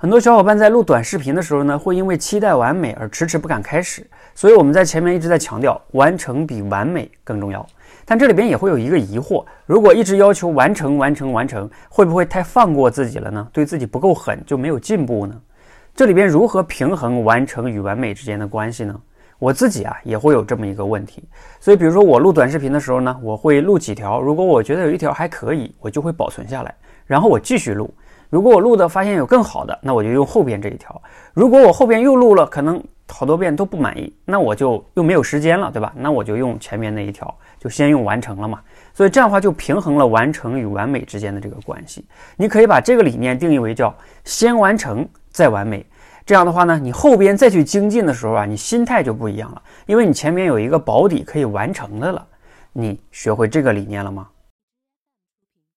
很多小伙伴在录短视频的时候呢，会因为期待完美而迟迟不敢开始。所以我们在前面一直在强调，完成比完美更重要。但这里边也会有一个疑惑：如果一直要求完成、完成、完成，会不会太放过自己了呢？对自己不够狠，就没有进步呢？这里边如何平衡完成与完美之间的关系呢？我自己啊也会有这么一个问题。所以，比如说我录短视频的时候呢，我会录几条，如果我觉得有一条还可以，我就会保存下来，然后我继续录。如果我录的发现有更好的，那我就用后边这一条。如果我后边又录了，可能好多遍都不满意，那我就又没有时间了，对吧？那我就用前面那一条，就先用完成了嘛。所以这样的话就平衡了完成与完美之间的这个关系。你可以把这个理念定义为叫先完成再完美。这样的话呢，你后边再去精进的时候啊，你心态就不一样了，因为你前面有一个保底可以完成的了。你学会这个理念了吗？